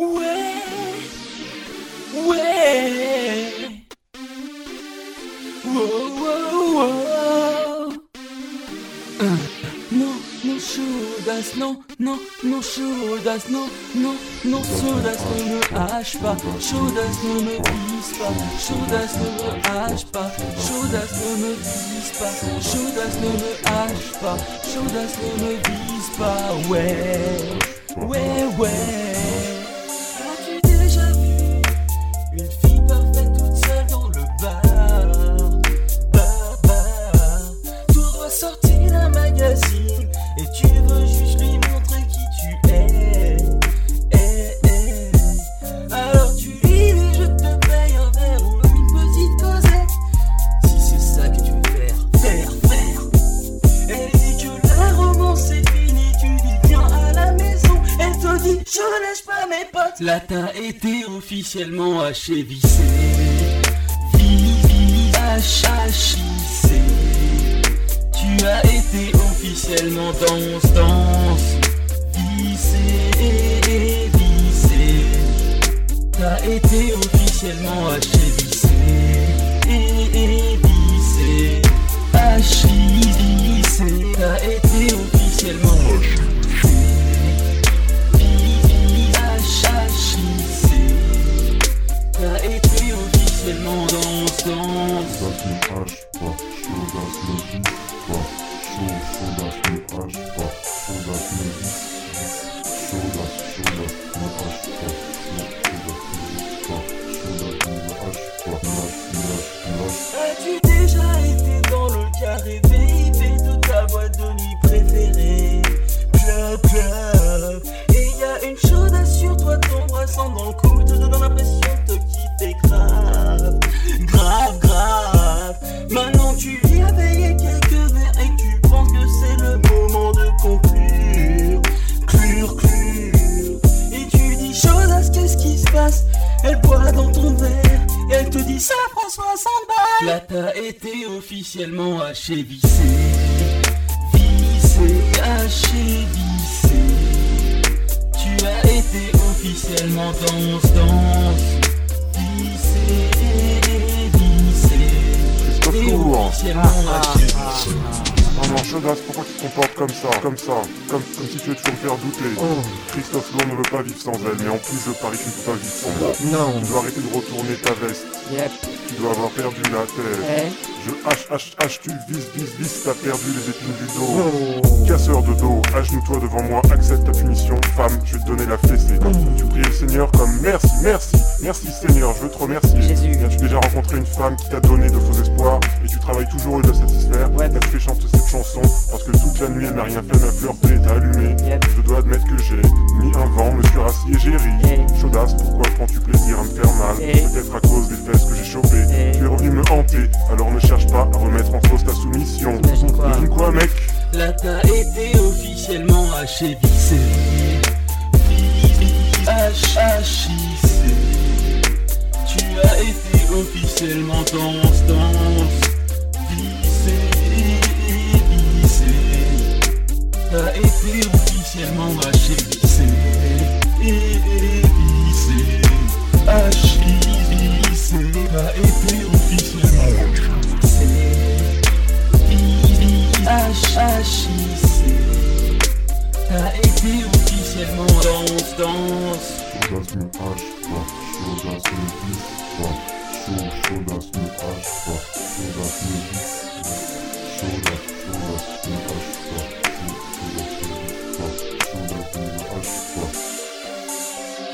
Ouais, ouais. Wow, wow, wow. Euh, non, non, chaudasse, non, non, non, chaudasse, non, non, non, chaudasse ne me hache pas, chaudasse ne me vise pas, chaudasse ne me hache pas, chaudasse ne me vise pas, chaudasse ne me hache pas, chaudasse ne me vise pas, ouais, ouais, ouais. Et tu veux juste lui montrer qui tu es. Eh, eh. Alors tu lui dis je te paye un verre ou une petite causette. Si c'est ça que tu veux faire, faire, faire. Elle dit que la romance est finie, tu dis viens à la maison. Elle te dit je lâche pas mes potes. Là t'as été officiellement haché vissé. Vivi H-H-I-C. Tu as été officiellement danse, danse. Vissé, vissé. T'as été officiellement haché vissé. Vissé. Hachi vissé. T'as été officiellement haché. T'as été officiellement danse, danse. As-tu déjà été dans le carré VIP de ta boîte de nuit préférée? Club, club. Et y a une chaudasse sur toi t'embrassant dans le cou Te donnant l'impression de te quitter grave Grave, grave Maintenant tu viens payer quelques verres Et tu Elle boit dans ton verre Et elle te dit ça prend 60 balles. Là t'as été officiellement haché vissé Vissé, haché vissé Tu as été officiellement danse, danse Vissé, vissé Christophe Et Lourd. officiellement haché vissé Non, chaudasse, pourquoi tu te comportes comme ça Comme ça, comme, comme si tu veux toujours me faire douter. Christophe Lourd ne veut pas vivre sans elle, mais en plus je parie que tu ne peux pas vivre sans moi. Non. Tu dois arrêter de retourner ta veste. Yep. Tu dois avoir perdu la tête. Eh? Je hache, hache, hache, tu vises, vises, vises, t'as perdu les épines du dos. Oh. Casseur de dos, agenouille-toi devant moi, accepte ta punition, femme, je vais te donner la fessée. Tu pries le Seigneur comme merci, merci, merci Seigneur, je veux te remercier. Jésus. As-tu déjà rencontré une femme qui t'a donné de faux espoirs et tu travailles toujours à la satisfaire Ouais. Elle te fait chanter cette chanson parce que toute la nuit elle n'a rien fait, m'a flirté et t'a allumé. Yep. Je dois admettre que j'ai mis un vent, me suis rassis et j'ai ri. Chaudasse, pourquoi prends-tu plaisir à me faire mal? Peut-être à cause des fesses que j'ai chopées. Tu es revenu me hanter, alors ne cherche pas à remettre en cause ta soumission. T'imagines quoi? Quoi mec? Là t'as été officiellement haché vissé H-H-I-C Tu as été officiellement Vissé, vissé T'as été officiellement haché vissé Vissé H-I-C T'as été officiellement vissé H-H-I-C T'as été officiellement danse, danse Chaudasse ne hache pas, chaudasse ne vise pas, chaud, chaudasse ne hache pas, chaudasse ne vise